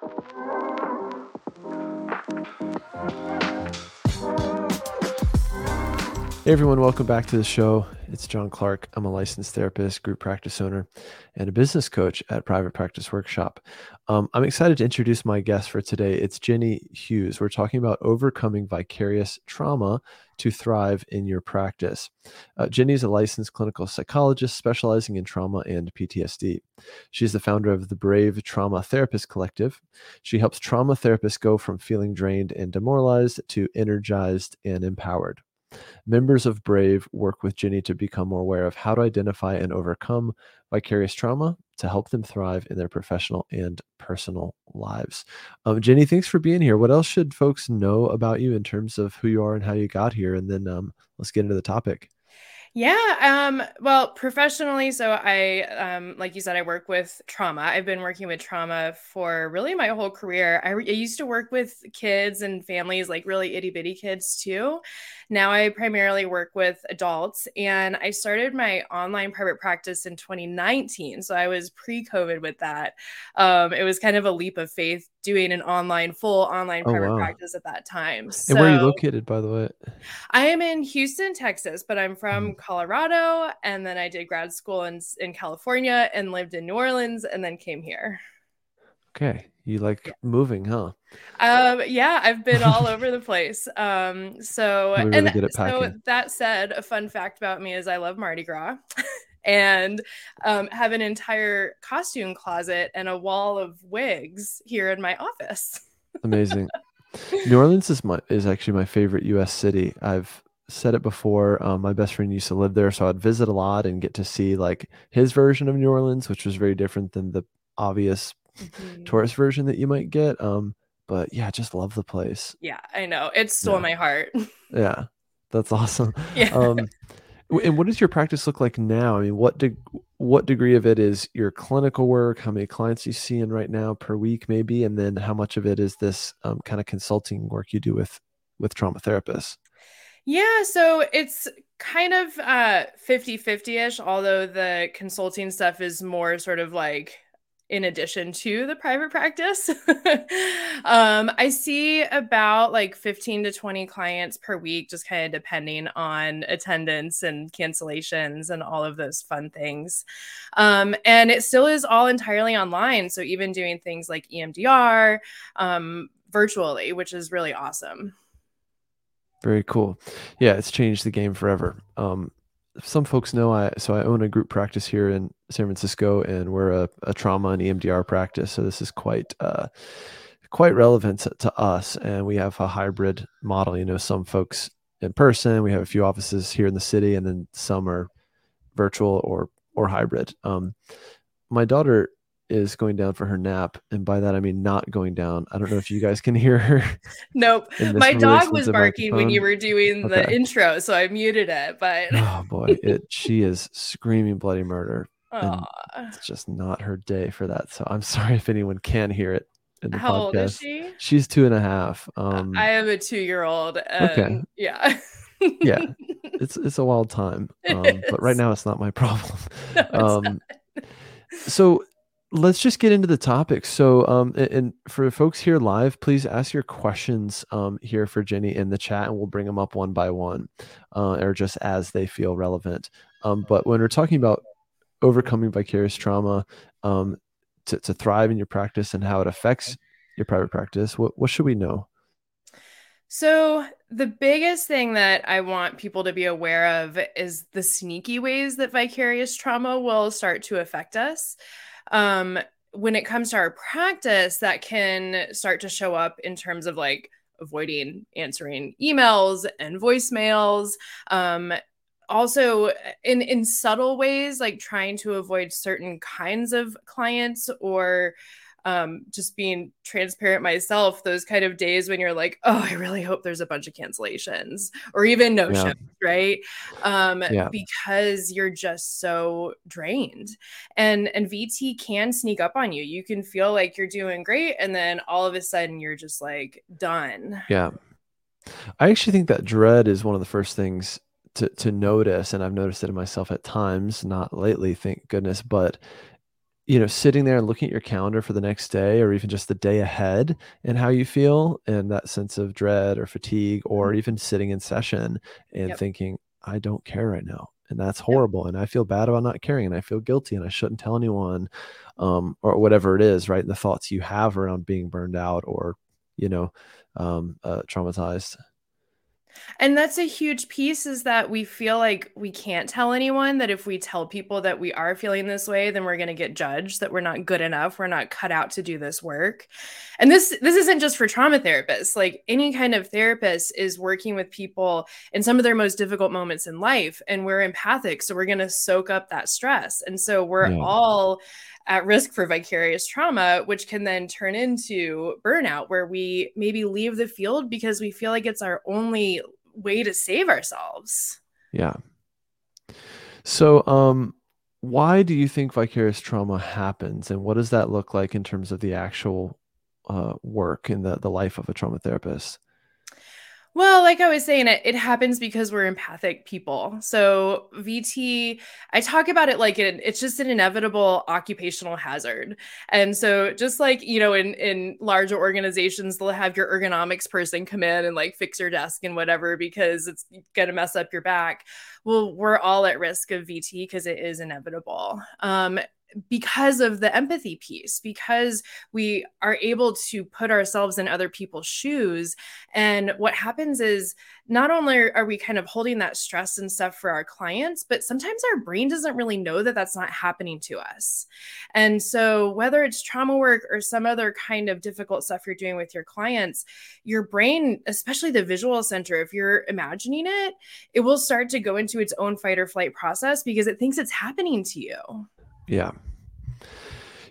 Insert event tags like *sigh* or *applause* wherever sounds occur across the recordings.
Hey everyone, welcome back to the show. It's John Clark. I'm a licensed therapist, group practice owner, and a business coach at Private Practice Workshop. Um, I'm excited to introduce my guest for today. It's Jenny Hughes. We're talking about overcoming vicarious trauma to thrive in your practice. Uh, Jenny is a licensed clinical psychologist specializing in trauma and PTSD. She's the founder of the Brave Trauma Therapist Collective. She helps trauma therapists go from feeling drained and demoralized to energized and empowered. Members of Brave work with Jenny to become more aware of how to identify and overcome vicarious trauma to help them thrive in their professional and personal lives. Um, Jenny, thanks for being here. What else should folks know about you in terms of who you are and how you got here? And then um, let's get into the topic. Yeah. Um, well, professionally, so I, um, like you said, I work with trauma. I've been working with trauma for really my whole career. I, re- I used to work with kids and families, like really itty bitty kids too. Now I primarily work with adults, and I started my online private practice in 2019. So I was pre COVID with that. Um, it was kind of a leap of faith doing an online, full online oh, private wow. practice at that time. So, and where are you located, by the way? I am in Houston, Texas, but I'm from mm. Colorado, and then I did grad school in in California and lived in New Orleans, and then came here. Okay, you like yeah. moving, huh? Um, yeah, I've been all *laughs* over the place. Um, so really and so that said, a fun fact about me is I love Mardi Gras. *laughs* and um, have an entire costume closet and a wall of wigs here in my office. *laughs* Amazing. New Orleans is my is actually my favorite U.S. city. I've said it before. Um, my best friend used to live there, so I'd visit a lot and get to see like his version of New Orleans, which was very different than the obvious mm-hmm. tourist version that you might get. Um, but yeah, just love the place. Yeah, I know. It stole yeah. my heart. *laughs* yeah, that's awesome. Yeah. Um, and what does your practice look like now? I mean, what de- what degree of it is your clinical work? How many clients you see in right now per week, maybe, and then how much of it is this um, kind of consulting work you do with with trauma therapists? Yeah, so it's kind of uh 50 50ish, although the consulting stuff is more sort of like in addition to the private practice. *laughs* um, I see about like 15 to 20 clients per week, just kind of depending on attendance and cancellations and all of those fun things. Um, and it still is all entirely online. So even doing things like EMDR um, virtually, which is really awesome. Very cool. Yeah, it's changed the game forever. Um, some folks know I so I own a group practice here in San Francisco, and we're a, a trauma and EMDR practice. So this is quite uh, quite relevant to, to, us, and we have a hybrid model. You know, some folks in person. We have a few offices here in the city, and then some are virtual or or hybrid. Um, my daughter is going down for her nap and by that i mean not going down. I don't know if you guys can hear her *laughs* nope. *laughs* my dog was barking when you were doing okay. the intro so i muted it but oh boy. *laughs* It she is screaming bloody murder it's just not her day for that so i'm sorry if anyone can hear it in the How podcast. old is she? she's two and a half um i have a two-year-old okay. yeah. Yeah. It's it's a wild time um, but right now it's not my problem. No, um so let's just get into the topic. So, um, and, and, for folks here live, please ask your questions um, here for Jenny in the chat, and we'll bring them up one by one, uh, or just as they feel relevant. Um, but when we're talking about overcoming vicarious trauma um, to, to thrive in your practice and how it affects your private practice, what, what should we know? So, the biggest thing that I want people to be aware of is the sneaky ways that vicarious trauma will start to affect us um, when it comes to our practice, that can start to show up in terms of like avoiding answering emails and voicemails. Um, also in in subtle ways like trying to avoid certain kinds of clients or um, just being transparent myself, those kind of days when you're like, oh, I really hope there's a bunch of cancellations or even no yeah. shows, right? Um, yeah. Because you're just so drained, and and VT can sneak up on you. You can feel like you're doing great, and then all of a sudden you're just like done. Yeah, I actually think that dread is one of the first things to to notice, and I've noticed it in myself at times, not lately, thank goodness, but you know, sitting there and looking at your calendar for the next day or even just the day ahead and how you feel and that sense of dread or fatigue, or Mm-hmm. even sitting in session and Yep. thinking, I don't care right now. And that's horrible. And I feel bad about not caring and I feel guilty and I shouldn't tell anyone um, or whatever it is, right? The thoughts you have around being burned out or, you know, um, uh, traumatized. And that's a huge piece is that we feel like we can't tell anyone that if we tell people that we are feeling this way, then we're going to get judged, that we're not good enough, we're not cut out to do this work. And this this isn't just for trauma therapists. Like any kind of therapist is working with people in some of their most difficult moments in life and we're empathic, so we're going to soak up that stress. And so we're Yeah. all at risk for vicarious trauma, which can then turn into burnout, where we maybe leave the field because we feel like it's our only way to save ourselves. Yeah. So, um, why do you think vicarious trauma happens, and what does that look like in terms of the actual uh, work in the the life of a trauma therapist? Well, like I was saying, it, it happens because we're empathic people. So, VT, I talk about it like it, it's just an inevitable occupational hazard. And so, just like, you know, in, in larger organizations, they'll have your ergonomics person come in and like fix your desk and whatever because it's going to mess up your back. Well, we're all at risk of VT because it is inevitable. Um, because of the empathy piece, because we are able to put ourselves in other people's shoes. And what happens is not only are we kind of holding that stress and stuff for our clients, but sometimes our brain doesn't really know that that's not happening to us. And so, whether it's trauma work or some other kind of difficult stuff you're doing with your clients, your brain, especially the visual center, if you're imagining it, it will start to go into its own fight or flight process because it thinks it's happening to you. Yeah.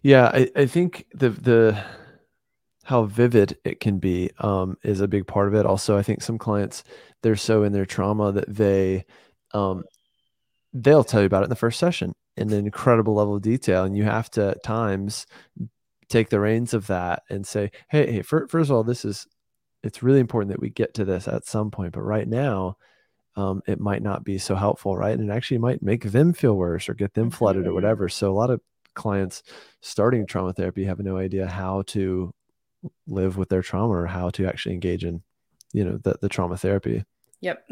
Yeah, I, I think the the how vivid it can be um, is a big part of it. Also, I think some clients they're so in their trauma that they um, they'll tell you about it in the first session in an incredible level of detail, and you have to at times take the reins of that and say, "Hey, hey, first of all, this is it's really important that we get to this at some point, but right now." Um, it might not be so helpful, right? And it actually might make them feel worse or get them flooded or Mhm. whatever. So a lot of clients starting trauma therapy have no idea how to live with their trauma or how to actually engage in you know the, the trauma therapy Yep.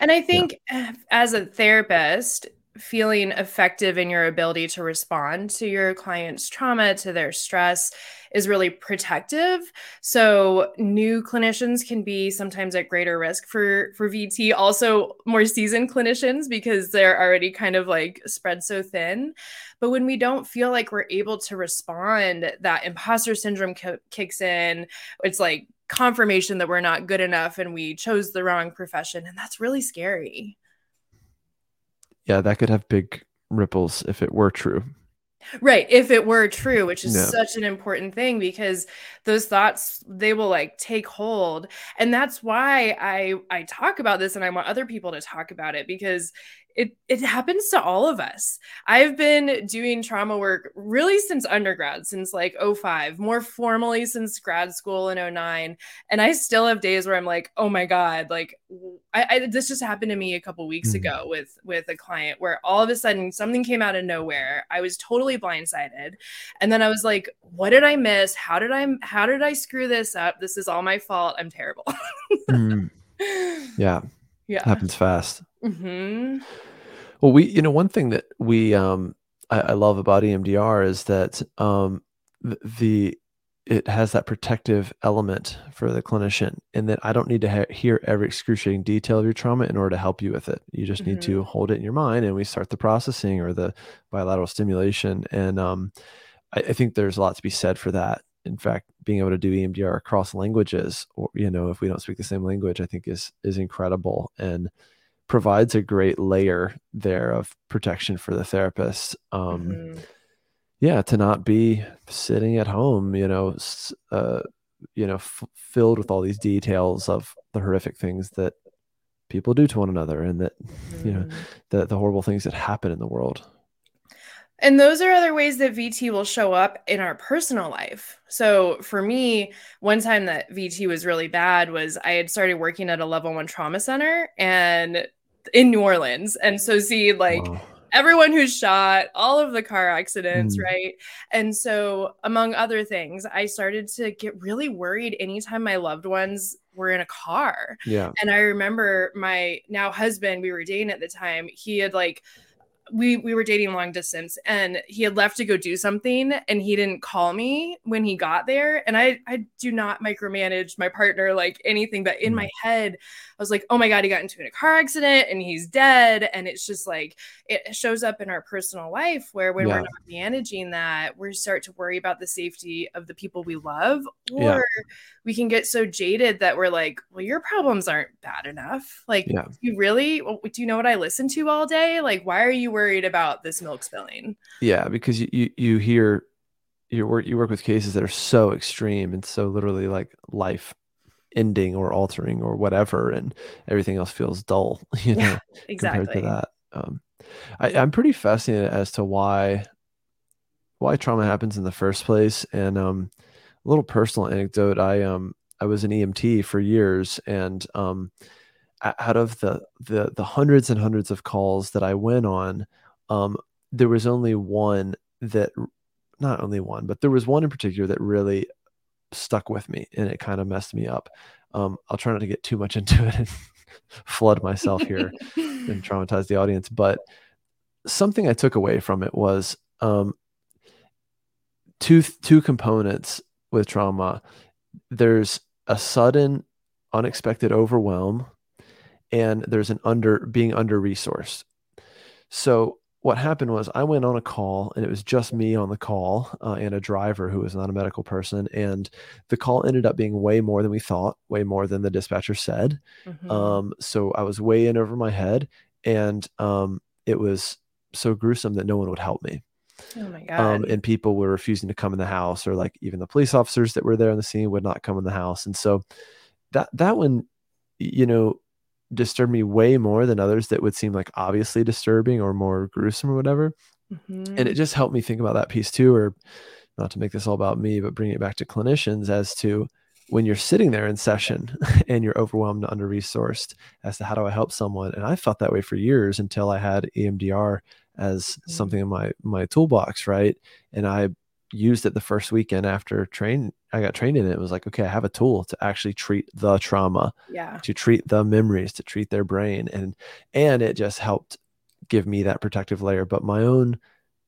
And I think uh, as a therapist, feeling effective in your ability to respond to your client's trauma, to their stress, is really protective. So new clinicians can be sometimes at greater risk for for VT. Also, more seasoned clinicians because they're already kind of like spread so thin. But when we don't feel like we're able to respond, that imposter syndrome ki- kicks in. It's like confirmation that we're not good enough and we chose the wrong profession, and that's really scary. yeah that could have big ripples if it were true Right. If it were true, which is Yeah. such an important thing because those thoughts they will like take hold. And that's why I I talk about this and I want other people to talk about it because it it happens to all of us. I've been doing trauma work really since undergrad, since like 05, more formally since grad school in 09. And I still have days where I'm like, oh my God, like I, I this just happened to me a couple weeks Mhm. ago with with a client where all of a sudden something came out of nowhere. I was totally blindsided. And then I was like, what did I miss? How did I how did I screw this up? This is all my fault. I'm terrible. *laughs* Mm, *laughs* yeah yeah. happens fast hmm well we you know one thing that we um i, I love about emdr is that um the, the it has that protective element for the clinician and that i don't need to ha- hear every excruciating detail of your trauma in order to help you with it. You just need to hold it in your mind and we start the processing or the bilateral stimulation. And um I, I think there's a lot to be said for that. In fact being able to do emdr across languages or you know if we don't speak the same language i think is is incredible. And provides a great layer there of protection for the therapist um Mhm. yeah to not be sitting at home you know uh you know f- filled with all these details of the horrific things that people do to one another and that you know Mhm. the the horrible things that happen in the world And those are other ways that VT will show up in our personal life. So for me, one time that VT was really bad was I had started working at a level one trauma center and in New Orleans. And so see like Wow. everyone who's shot, all of the car accidents, Mm. right? And so, among other things, I started to get really worried anytime my loved ones were in a car. Yeah. And I remember my now husband, we were dating at the time, he had like we we were dating long distance and he had left to go do something and he didn't call me when he got there and I I do not micromanage my partner like anything but in Mm. my head I was like oh my god he got into a car accident and he's dead and it's just like it shows up in our personal life where when Yeah. we're not managing that we start to worry about the safety of the people we love or Yeah. we can get so jaded that we're like well your problems aren't bad enough like Yeah. you really do you know what I listen to all day? Like, why are you worried about this milk spilling? Yeah, because you you, you hear you work you work with cases that are so extreme and so literally like life ending or altering or whatever, and everything else feels dull, *laughs* you know, Yeah, compared to that. Um, I, I'm pretty fascinated as to why why trauma happens in the first place. And um, a little personal anecdote: I um I was an EMT for years, and um, out of the the the hundreds and hundreds of calls that I went on, um, there was only one that not only one, but there was one in particular that really stuck with me and it kind of messed me up. Um, I'll try not to get too much *laughs* into it and flood myself here *laughs* and traumatize the audience, but something I took away from it was um, two two components with trauma. There's a sudden, unexpected overwhelm, and there's an under being under resourced. So what happened was I went on a call and it was just me on the call uh, and a driver who was not a medical person. And the call ended up being way more than we thought, way more than the dispatcher said. Mhm. Um, so I was way in over my head and um, it was so gruesome that no one would help me. oh my god. Um, and people were refusing to come in the house or like even the police officers that were there on the scene would not come in the house. And so that, that one, you know, disturbed me way more than others that would seem like obviously disturbing or more gruesome or whatever. And Mhm. it just helped me think about that piece too, or not to make this all about me, but bring it back to clinicians as to when you're sitting there in session *laughs* and you're overwhelmed and under resourced as to how do I help someone. And I felt that way for years until I had EMDR as Mhm. something in my my toolbox, right? And I used it the first weekend after train I got trained in it. It was like, okay, I have a tool to actually treat the trauma yeah. to treat the memories to treat their brain and and it just helped give me that protective layer but my own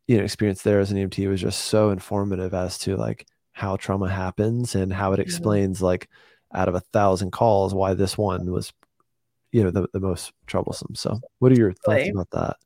you know experience there as an EMT was just so informative as to like how trauma happens and how it Mhm. explains like out of a thousand calls why this one was you know the, the most troublesome so what are your thoughts Right. about that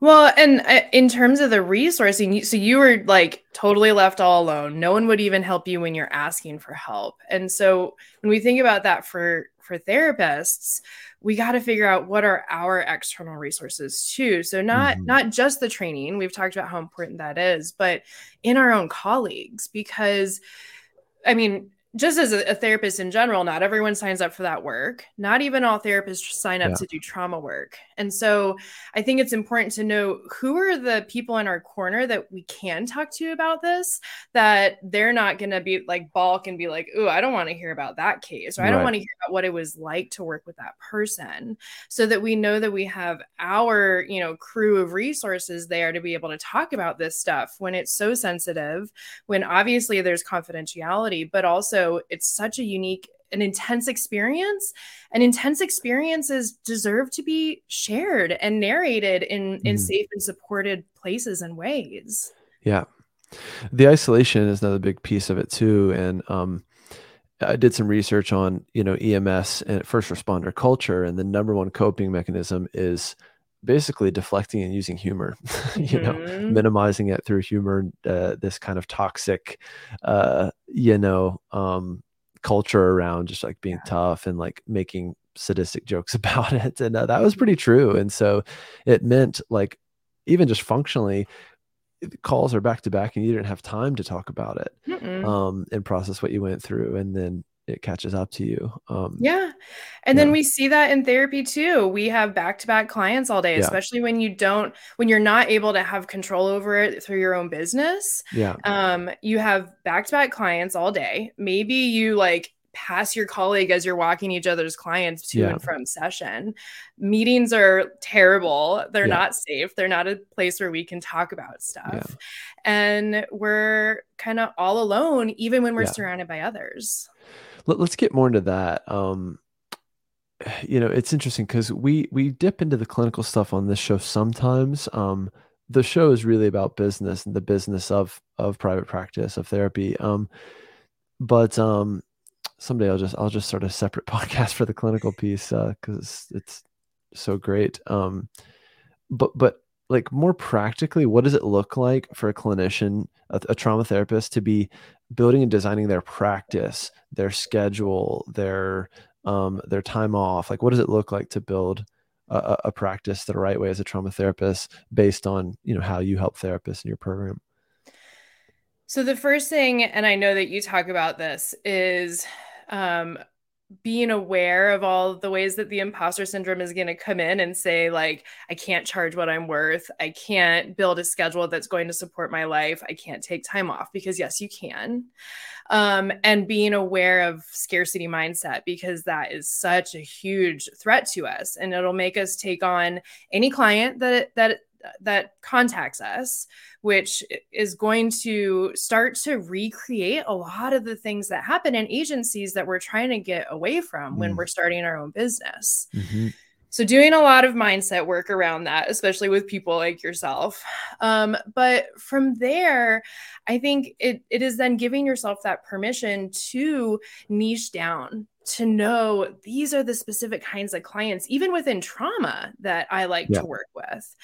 Well, and uh, in terms of the resourcing, so you were like totally left all alone. No one would even help you when you're asking for help. And so when we think about that for for therapists, we got to figure out what are our external resources too. So not Mhm. not just the training. We've talked about how important that is, but in our own colleagues because I mean, just as a, therapist in general, not everyone signs up for that work. Not even all therapists sign up Yeah. to do trauma work. And so I think it's important to know who are the people in our corner that we can talk to about this, that they're not going to be like balk and be like, oh, I don't want to hear about that case, or I don't Right. want to hear about what it was like to work with that person, so that we know that we have our, you know, crew of resources there to be able to talk about this stuff when it's so sensitive, when obviously there's confidentiality, but also it's such a unique an intense experience and intense experiences deserve to be shared and narrated in in Mhm. safe and supported places and ways Yeah. The isolation is another big piece of it too. And um, I did some research on, you know, EMS and first responder culture, and the number one coping mechanism is basically deflecting and using humor, *laughs* you know, Mhm. minimizing it through humor, uh, this kind of toxic, uh, you know, um, culture around just like being Yeah. tough and like making sadistic jokes *laughs* about it. And uh, that was pretty true. And so it meant like, even just functionally, calls are back to back and you didn't have time to talk about it um, and process what you went through. And then it catches up to you. Um, Yeah. And then we see that in therapy too. We have back to back clients all day, Yeah. especially when you don't, when you're not able to have control over it through your own business. yeah. Um, you have back to back clients all day. Maybe you like pass your colleague as you're walking each other's clients to yeah. and from session. Meetings are terrible. They're yeah. not safe. They're not a place where we can talk about stuff. Yeah. And we're kind of all alone, even when we're surrounded by others. Let, us get more into that. Um, you know, it's interesting because we we dip into the clinical stuff on this show sometimes. Um, the show is really about business and the business of of private practice of therapy. Um, but um, someday I'll just I'll just start a separate *laughs* podcast for the clinical piece uh, because uh, it's so great. Um, but but like more practically, what does it look like for a clinician, a, a trauma therapist, to be building and designing their practice, their schedule, their um, their time off? Like, what does it look like to build a, a practice the right way as a trauma therapist based on you know how you help therapists in your program? So the first thing, and I know that you talk about this, is um, being aware of all the ways that the imposter syndrome is going to come in and say like i can't charge what i'm worth. I can't build a schedule that's going to support my life. I can't take time off. Because yes you can. Um, and being aware of scarcity mindset because that is such a huge threat to us and it'll make us take on any client that that that contacts us which is going to start to recreate a lot of the things that happen in agencies that we're trying to get away from mm. when we're starting our own business mm-hmm. So, doing a lot of mindset work around that, especially with people like yourself. Um, but from there, I think it, it is then giving yourself that permission to niche down, to know these are the specific kinds of clients, even within trauma, that I like yeah. to work with.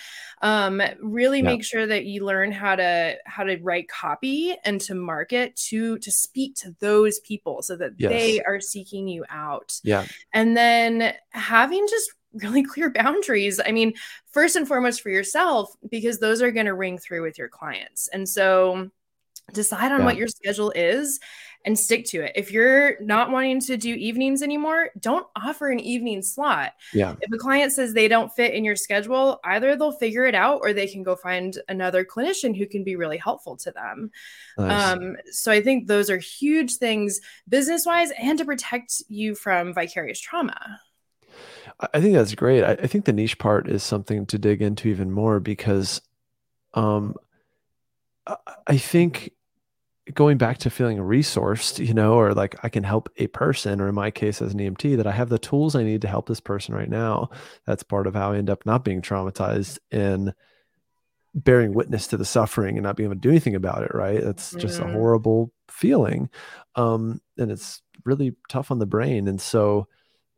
Um, really yeah. make sure that you learn how to how to write copy and to market to to speak to those people so that yes. they are seeking you out. Yeah. And then having just really *laughs* clear boundaries. I mean, first and foremost for yourself, because those are going to ring through with your clients. And so decide on yeah. what your schedule is and stick to it. If you're not wanting to do evenings anymore, don't offer an evening slot. Yeah. If a client says they don't fit in your schedule, either they'll figure it out or they can go find another clinician who can be really helpful to them. Nice. Um, so I think those are huge things business wise and to protect you from vicarious trauma. I think that's great. I, I, think the niche part is something to dig into even more because um, I think going back to feeling resourced, you know, or like I can help a person, or in my case as an EMT, that I have the tools I need to help this person right now. That's part of how I end up not being traumatized and bearing witness to the suffering and not being able to do anything about it. Right. That's just mm. a horrible feeling. Um, and it's really tough on the brain. And so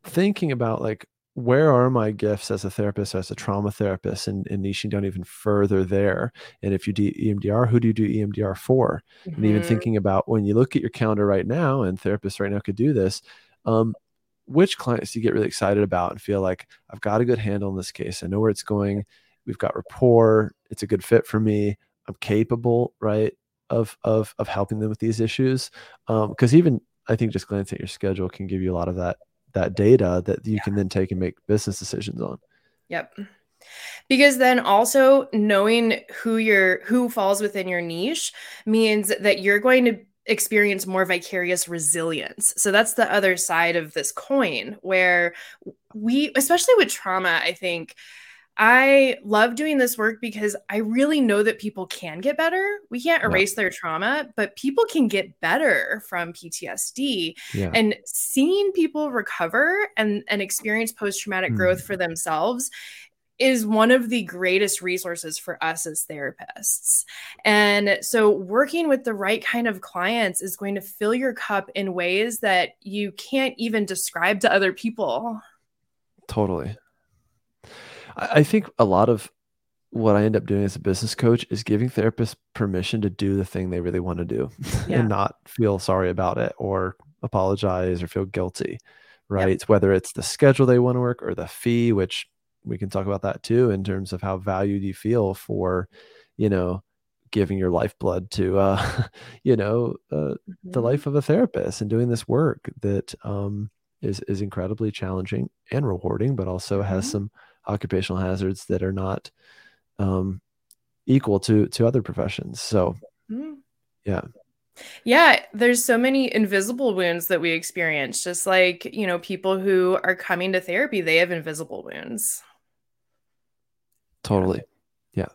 thinking about like, where are my gifts as a therapist, as a trauma therapist, and, and niching down even further there? And if you do EMDR, who do you do EMDR for? Mm-hmm. And even mm-hmm. thinking about when you look at your calendar right now, and therapists right now could do this, um, which clients do you get really excited about and feel like I've got a good handle in this case? I know where it's going. We've got rapport. It's a good fit for me. I'm capable, right, of of of helping them with these issues. Because um, even I think just glancing at your schedule can give you a lot of that that data that you yeah. can then take and make business decisions on. Yep. Because then also knowing who your who falls within your niche means that you're going to experience more vicarious resilience. So that's the other side of this coin where we especially with trauma, I think I love doing this work because I really know that people can get better. We can't erase yeah. their trauma, but people can get better from PTSD. Yeah. And seeing people recover and, and experience post traumatic mm. growth for themselves is one of the greatest resources for us as therapists. And so, working with the right kind of clients is going to fill your cup in ways that you can't even describe to other people. Totally. I think a lot of what I end up doing as a business coach is giving therapists permission to do the thing they really want to do *laughs* yeah. and not feel sorry about it or apologize or feel guilty, right? Yep. Whether it's the schedule they want to work or the fee, which we can talk about that too in terms of how valued you feel for, you know, giving your lifeblood to, uh, *laughs* you know, uh, mm-hmm. the life of a therapist and doing this work that um, is is incredibly challenging and rewarding, but also mm-hmm. has some occupational hazards that are not um, equal to to other professions. So, mm. yeah. Yeah, there's so many invisible wounds that we experience. Just like, you know, people who are coming to therapy, they have invisible wounds. Totally. Yeah.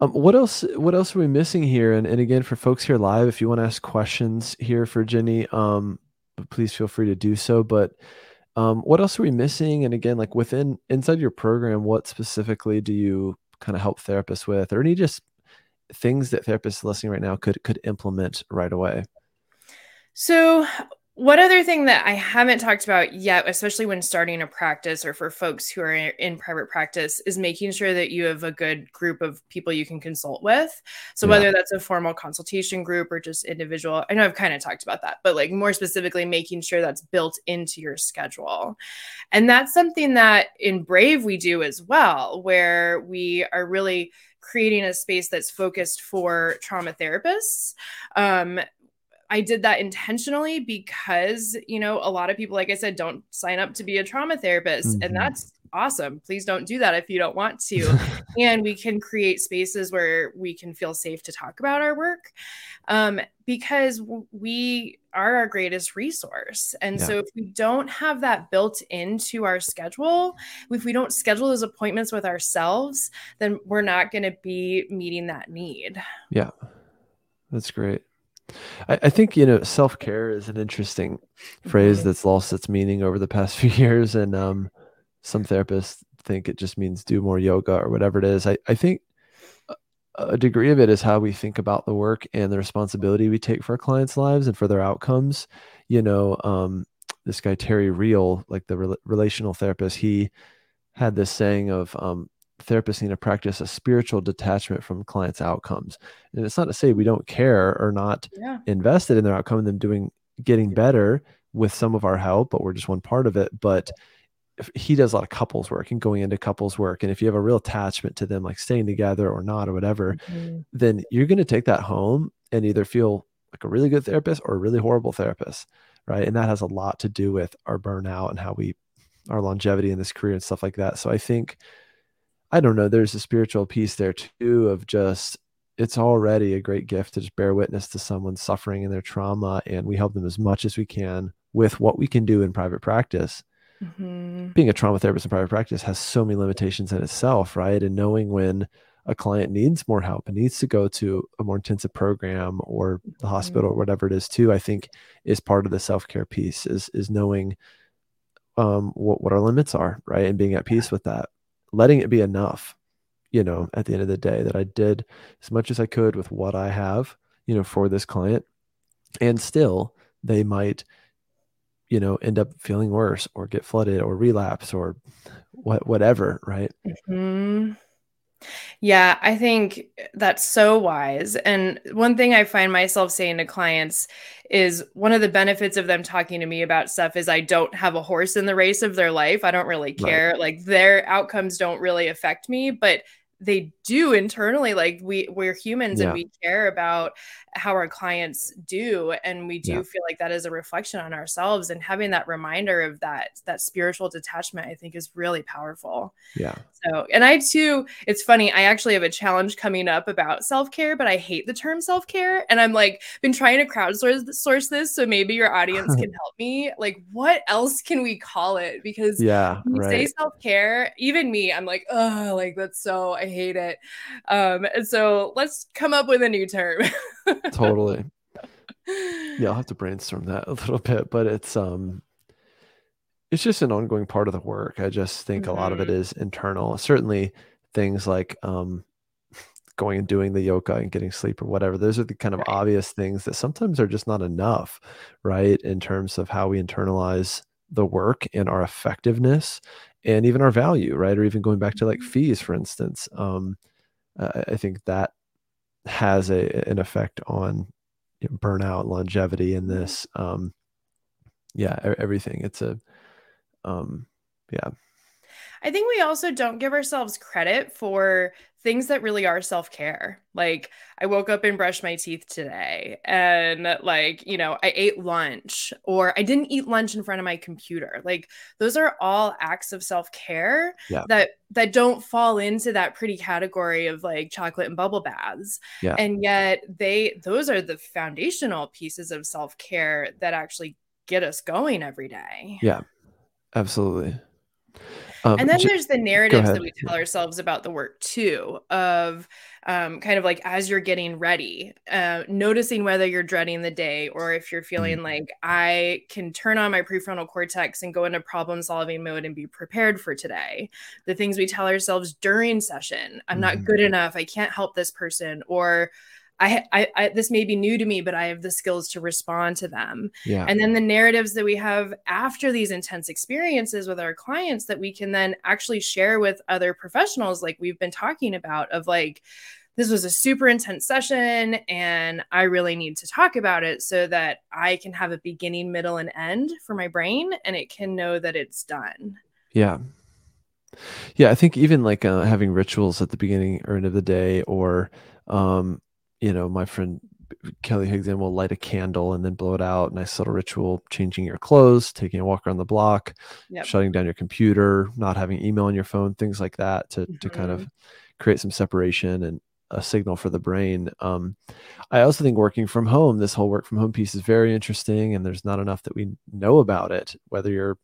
Um, what else? What else are we missing here? And, and again, for folks here live, if you want to ask questions here for Jenny, um, please feel free to do so. But um, what else are we missing? And again, like within inside your program, what specifically do you kind of help therapists with, or any just things that therapists listening right now could could implement right away? So one other thing that I haven't talked about yet, especially when starting a practice or for folks who are in private practice, is making sure that you have a good group of people you can consult with. So, yeah. whether that's a formal consultation group or just individual, I know I've kind of talked about that, but like more specifically, making sure that's built into your schedule. And that's something that in Brave we do as well, where we are really creating a space that's focused for trauma therapists um, I did that intentionally because, you know, a lot of people, like I said, don't sign up to be a trauma therapist. Mm-hmm. And that's awesome. Please don't do that if you don't want to. *laughs* and we can create spaces where we can feel safe to talk about our work um, because we are our greatest resource. And yeah. so if we don't have that built into our schedule, if we don't schedule those appointments with ourselves, then we're not going to be meeting that need. Yeah. That's great. I, I think you know self care is an interesting phrase mm-hmm. that's lost its meaning over the past *laughs* few years, and um, some therapists think it just means do more yoga or whatever it is. I, I think a degree of it is how we think about the work and the responsibility we take for our clients' lives and for their outcomes. You know, um, this guy Terry Real, like the re- relational therapist, he had this saying of um, therapists need to practice a spiritual detachment from clients' outcomes. And it's not to say we don't care or not yeah. invested in their outcome and them doing getting better with some of our help, but we're just one part of it. But he does a lot of couples work and going into couples work. And if you have a real attachment to them, like staying together or not, or whatever, mm-hmm. then you're going to take that home and either feel like a really good therapist or a really horrible therapist. Right. And that has a lot to do with our burnout and how we, our longevity in this career and stuff like that. So I think I don't know, there's a spiritual piece there too of just it's already a great gift to just bear witness to someone suffering in their trauma and we help them as much as we can with what we can do in private practice. Mm-hmm. Being a trauma therapist in private practice has so many limitations in itself, right? And knowing when a client needs more help and needs to go to a more intensive program or the hospital or mm-hmm. whatever it is too, I think is part of the self-care piece is is knowing um, what, what our limits are, right? And being at peace with that letting it be enough, you know, at the end of the day, that I did as much as I could with what I have, you know, for this client. And still, they might, you know, end up feeling worse or get flooded or relapse or what, whatever, right? Mm-hmm. Yeah, I think that's so wise. And one thing I find myself saying to clients is one of the benefits of them talking to me about stuff is I don't have a horse in the race of their life. I don't really care. Right. Like their outcomes don't really affect me, but they do internally like we we're humans yeah. and we care about how our clients do and we do yeah. feel like that is a reflection on ourselves and having that reminder of that that spiritual detachment i think is really powerful yeah so and i too it's funny i actually have a challenge coming up about self-care but i hate the term self-care and i'm like been trying to crowdsource source this so maybe your audience *laughs* can help me like what else can we call it because yeah when you right. say self-care even me i'm like oh like that's so i hate it um so let's come up with a new term *laughs* totally. Yeah, I'll *laughs* have to brainstorm that a little bit, but it's um it's just an ongoing part of the work. I just think mm-hmm. a lot of it mm-hmm. internal. Certainly things like um going and doing the yoga and getting sleep or whatever. Those are the kind of right. obvious things that sometimes are just not enough, right? In terms of how we internalize the work and our effectiveness and even our value, right? Or even going back to like fees, for instance. Um, I think that has a an effect on you know, burnout, longevity, in mm-hmm. this. Um, yeah, everything. It's a, um, yeah. I think we also don't give ourselves credit for things that really are self care. Like, I woke up and brushed my teeth today, and like, you know, I ate lunch, or I didn't eat lunch in front of my computer. Like, those are all acts of self care yeah. that that don't fall into that pretty category of like chocolate and bubble baths. Yeah. And yet, they those are the foundational pieces of self care that actually get us going every day. Yeah, absolutely. Um, and then j- there's the narratives that we tell ourselves about the work too, of um, kind of like as you're getting ready, uh, noticing whether you're dreading the day or if you're feeling mm-hmm. like I can turn on my prefrontal cortex and go into problem solving mode and be prepared for today. The things we tell ourselves during session I'm mm-hmm. not good enough, I can't help this person, or I, I, I, this may be new to me, but I have the skills to respond to them. Yeah. And then the narratives that we have after these intense experiences with our clients that we can then actually share with other professionals, like we've been talking about, of like, this was a super intense session and I really need to talk about it so that I can have a beginning, middle, and end for my brain and it can know that it's done. Yeah. Yeah. I think even like uh, having rituals at the beginning or end of the day or, um, you know, my friend Kelly Higdon will light a candle and then blow it out. Nice little ritual, changing your clothes, taking a walk around the block, yep. shutting down your computer, not having email on your phone, things like that to, mm-hmm. to kind of mm-hmm. create some separation and a signal for the brain. Um, I also think working from home, this whole work from home piece is very interesting, and there's not enough that we know about it. Whether you're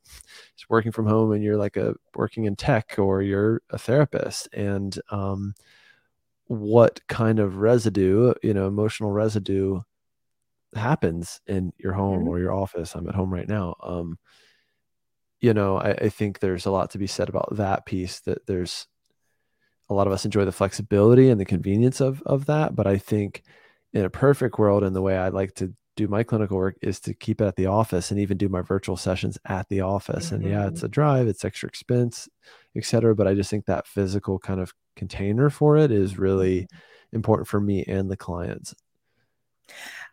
working from home and you're like a working in tech or you're a therapist, and um, what kind of residue, you know, emotional residue happens in your home mm-hmm. or your office. I'm at home right now. Um, you know, I, I think there's a lot to be said about that piece that there's a lot of us enjoy the flexibility and the convenience of of that. But I think in a perfect world and the way I like to do my clinical work is to keep it at the office and even do my virtual sessions at the office. Mm-hmm. And yeah, it's mm-hmm. a drive, it's extra expense, etc. But I just think that physical kind of container for it is really mm-hmm. important for me and the clients.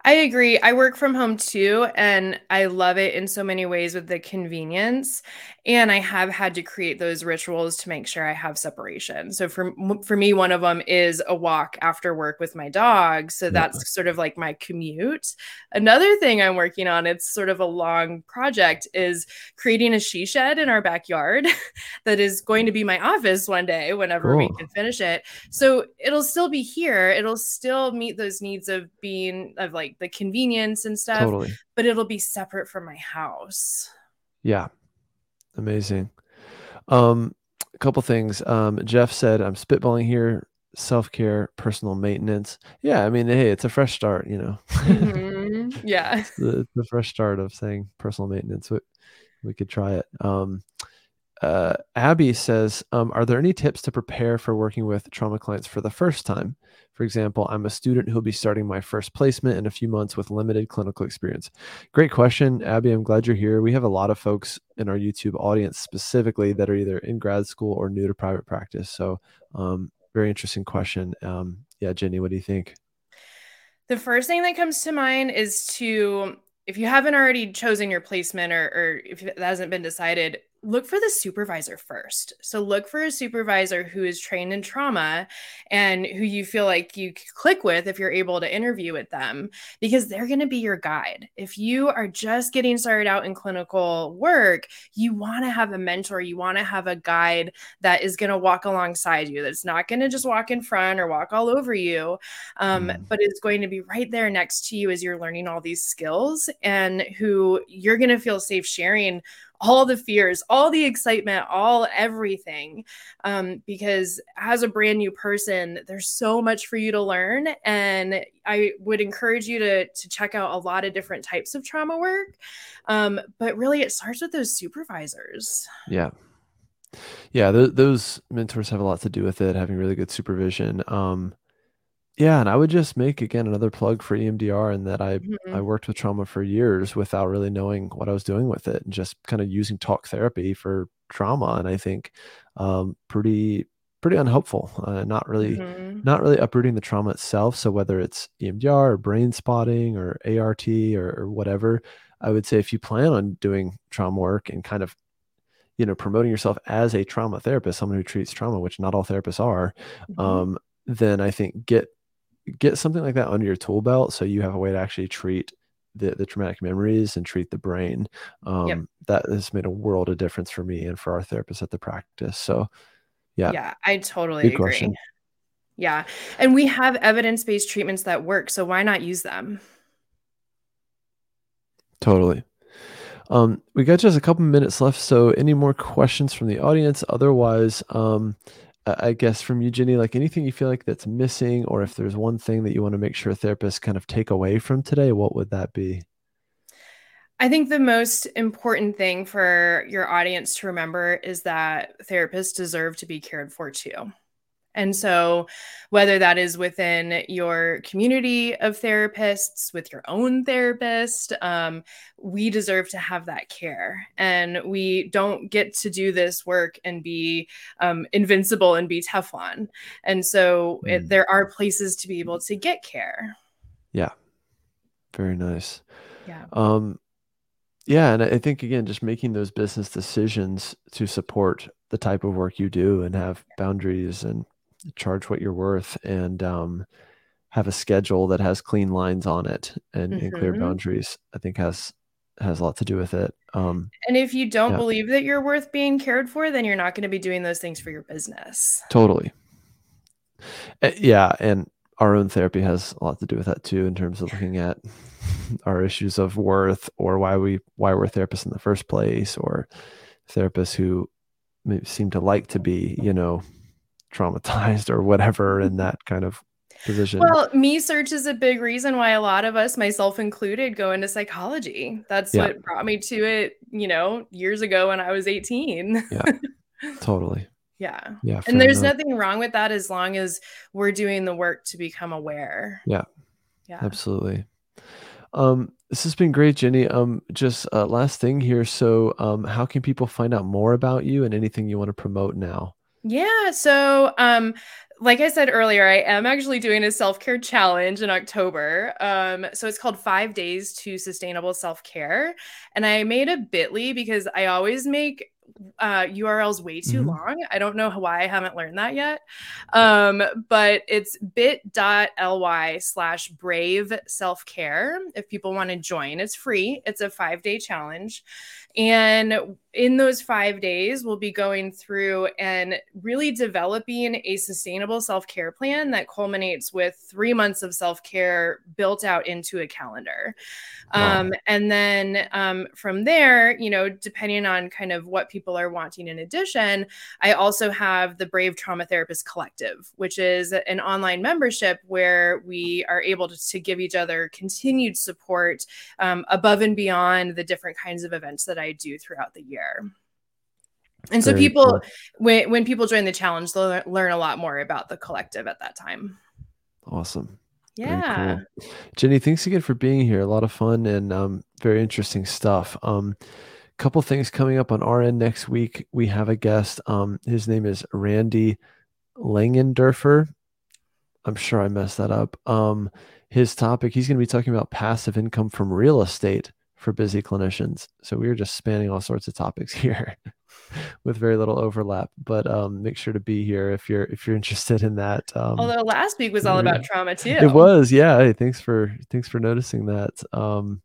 I agree. I work from home too, and I love it in so many ways with the convenience. And I have had to create those rituals to make sure I have separation. So for for me, one of them is a walk after work with my dog. So that's yeah. sort of like my commute. Another thing I'm working on, it's sort of a long project, is creating a she shed in our backyard *laughs* that is going to be my office one day whenever cool. we can finish it. So it'll still be here. It'll still meet those needs of being of like like the convenience and stuff. Totally. But it'll be separate from my house. Yeah. Amazing. Um, a couple things. Um, Jeff said, I'm spitballing here, self-care, personal maintenance. Yeah, I mean, hey, it's a fresh start, you know. mm-hmm. *laughs* Yeah. the, the fresh start of saying personal maintenance. We, we could try it. Um, uh, Abby says, um, Are there any tips to prepare for working with trauma clients for the first time? For example, I'm a student who'll be starting my first placement in a few months with limited clinical experience. Great question, Abby. I'm glad you're here. We have a lot of folks in our YouTube audience specifically that are either in grad school or new to private practice. So, um, very interesting question. Um, yeah, Jenny, what do you think? The first thing that comes to mind is to if you haven't already chosen your placement or, or if that hasn't been decided, look for the supervisor first. So look for a supervisor who is trained in trauma and who you feel like you click with if you're able to interview with them because they're going to be your guide. If you are just getting started out in clinical work, you want to have a mentor, you want to have a guide that is going to walk alongside you. That's not going to just walk in front or walk all over you, um, mm. but is going to be right there next to you as you're learning all these skills and who you're going to feel safe sharing all the fears, all the excitement, all everything. Um, because as a brand new person, there's so much for you to learn. And I would encourage you to, to check out a lot of different types of trauma work. Um, but really, it starts with those supervisors. Yeah. Yeah, th- those mentors have a lot to do with it, having really good supervision. Um, yeah, and I would just make again another plug for EMDR and that I mm-hmm. I worked with trauma for years without really knowing what I was doing with it and just kind of using talk therapy for trauma and I think um, pretty pretty unhelpful. Uh, not really mm-hmm. not really uprooting the trauma itself. So whether it's EMDR or brain spotting or ART or, or whatever, I would say if you plan on doing trauma work and kind of you know promoting yourself as a trauma therapist someone who treats trauma which not all therapists are mm-hmm. um, then i think get get something like that under your tool belt so you have a way to actually treat the, the traumatic memories and treat the brain. Um, yep. that has made a world of difference for me and for our therapists at the practice. So yeah. Yeah i totally Good agree. question. yeah and we have evidence-based treatments that work so why not use them? Totally. Um, we got just a couple minutes left so any more questions from the audience? Otherwise um, I guess from you, Jenny, like anything you feel like that's missing, or if there's one thing that you want to make sure therapists kind of take away from today, what would that be? I think the most important thing for your audience to remember is that therapists deserve to be cared for too. And so, whether that is within your community of therapists, with your own therapist, um, we deserve to have that care. And we don't get to do this work and be um, invincible and be Teflon. And so, mm. it, there are places to be able to get care. Yeah. Very nice. Yeah. Um, yeah. And I think, again, just making those business decisions to support the type of work you do and have boundaries and charge what you're worth and um, have a schedule that has clean lines on it and, mm-hmm. and, clear mm-hmm. boundaries i think has has a lot to do with it um, and if you don't yeah. believe that you're worth being cared for then you're not going to be doing those things for your business totally uh, yeah and our own therapy has a lot to do with that too in terms of looking at *laughs* our issues of worth or why we why we're therapists in the first place or therapists who seem to like to be you know traumatized or whatever in that kind of position. Well, me search is a big reason why a lot of us, myself included, go into psychology. That's yeah. what brought me to it, you know, years ago when I was 18. yeah. *laughs* Totally. Yeah. Yeah. And there's enough. nothing wrong with that as long as we're doing the work to become aware. Yeah. Yeah. Absolutely. Um, this has been great, Jenny. Um, just uh, last thing here. So, um, how can people find out more about you and anything you want to promote now? Yeah. So, um, like I said earlier, I am actually doing a self care challenge in October. Um, so it's called Five Days to Sustainable Self Care. And I made a bit.ly because I always make uh, URLs way too mm-hmm. long. I don't know why I haven't learned that yet. Um, but it's bit.ly slash brave self care. If people want to join, it's free. It's a five day challenge. And in those five days, we'll be going through and really developing a sustainable self care plan that culminates with three months of self care built out into a calendar. Wow. Um, and then um, from there, you know, depending on kind of what people are wanting in addition, I also have the Brave Trauma Therapist Collective, which is an online membership where we are able to, to give each other continued support um, above and beyond the different kinds of events that I do throughout the year. And so people cool. when when people join the challenge, they'll learn a lot more about the collective at that time. Awesome. Yeah. Cool. Jenny, thanks again for being here. A lot of fun and um, very interesting stuff. Um, couple things coming up on our end next week. We have a guest. Um, his name is Randy Langendorfer. I'm sure I messed that up. Um, his topic, he's going to be talking about passive income from real estate for busy clinicians. So we are just spanning all sorts of topics *laughs* here with very little overlap. But um, make sure to be here if you're if you're interested in that. Um, Although last week was all about trauma too. It was, yeah. Hey, thanks for thanks for noticing that. Um,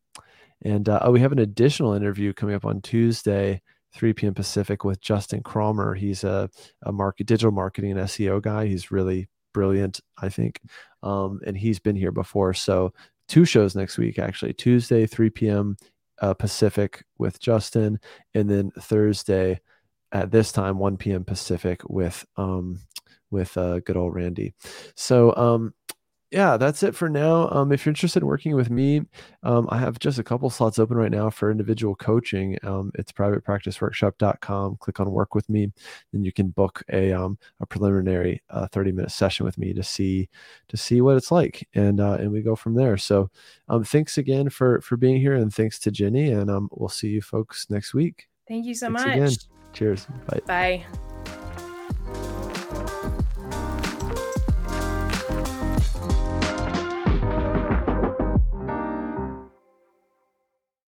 and uh, oh, we have an additional interview coming up on Tuesday. 3 p.m. Pacific with Justin Cromer. He's a, a market digital marketing and SEO guy. He's really brilliant, I think. Um, and he's been here before. So two shows next week, actually. Tuesday, 3 p.m. Uh, Pacific with Justin, and then Thursday at this time, 1 p.m. Pacific with um, with uh, good old Randy. So um, yeah, that's it for now. Um, if you're interested in working with me, um, I have just a couple slots open right now for individual coaching. Um, it's privatepracticeworkshop.com. Click on work with me, then you can book a um, a preliminary uh, 30 minute session with me to see to see what it's like, and uh, and we go from there. So, um, thanks again for for being here, and thanks to Jenny, and um, we'll see you folks next week. Thank you so thanks much. Again. Cheers. Bye. Bye.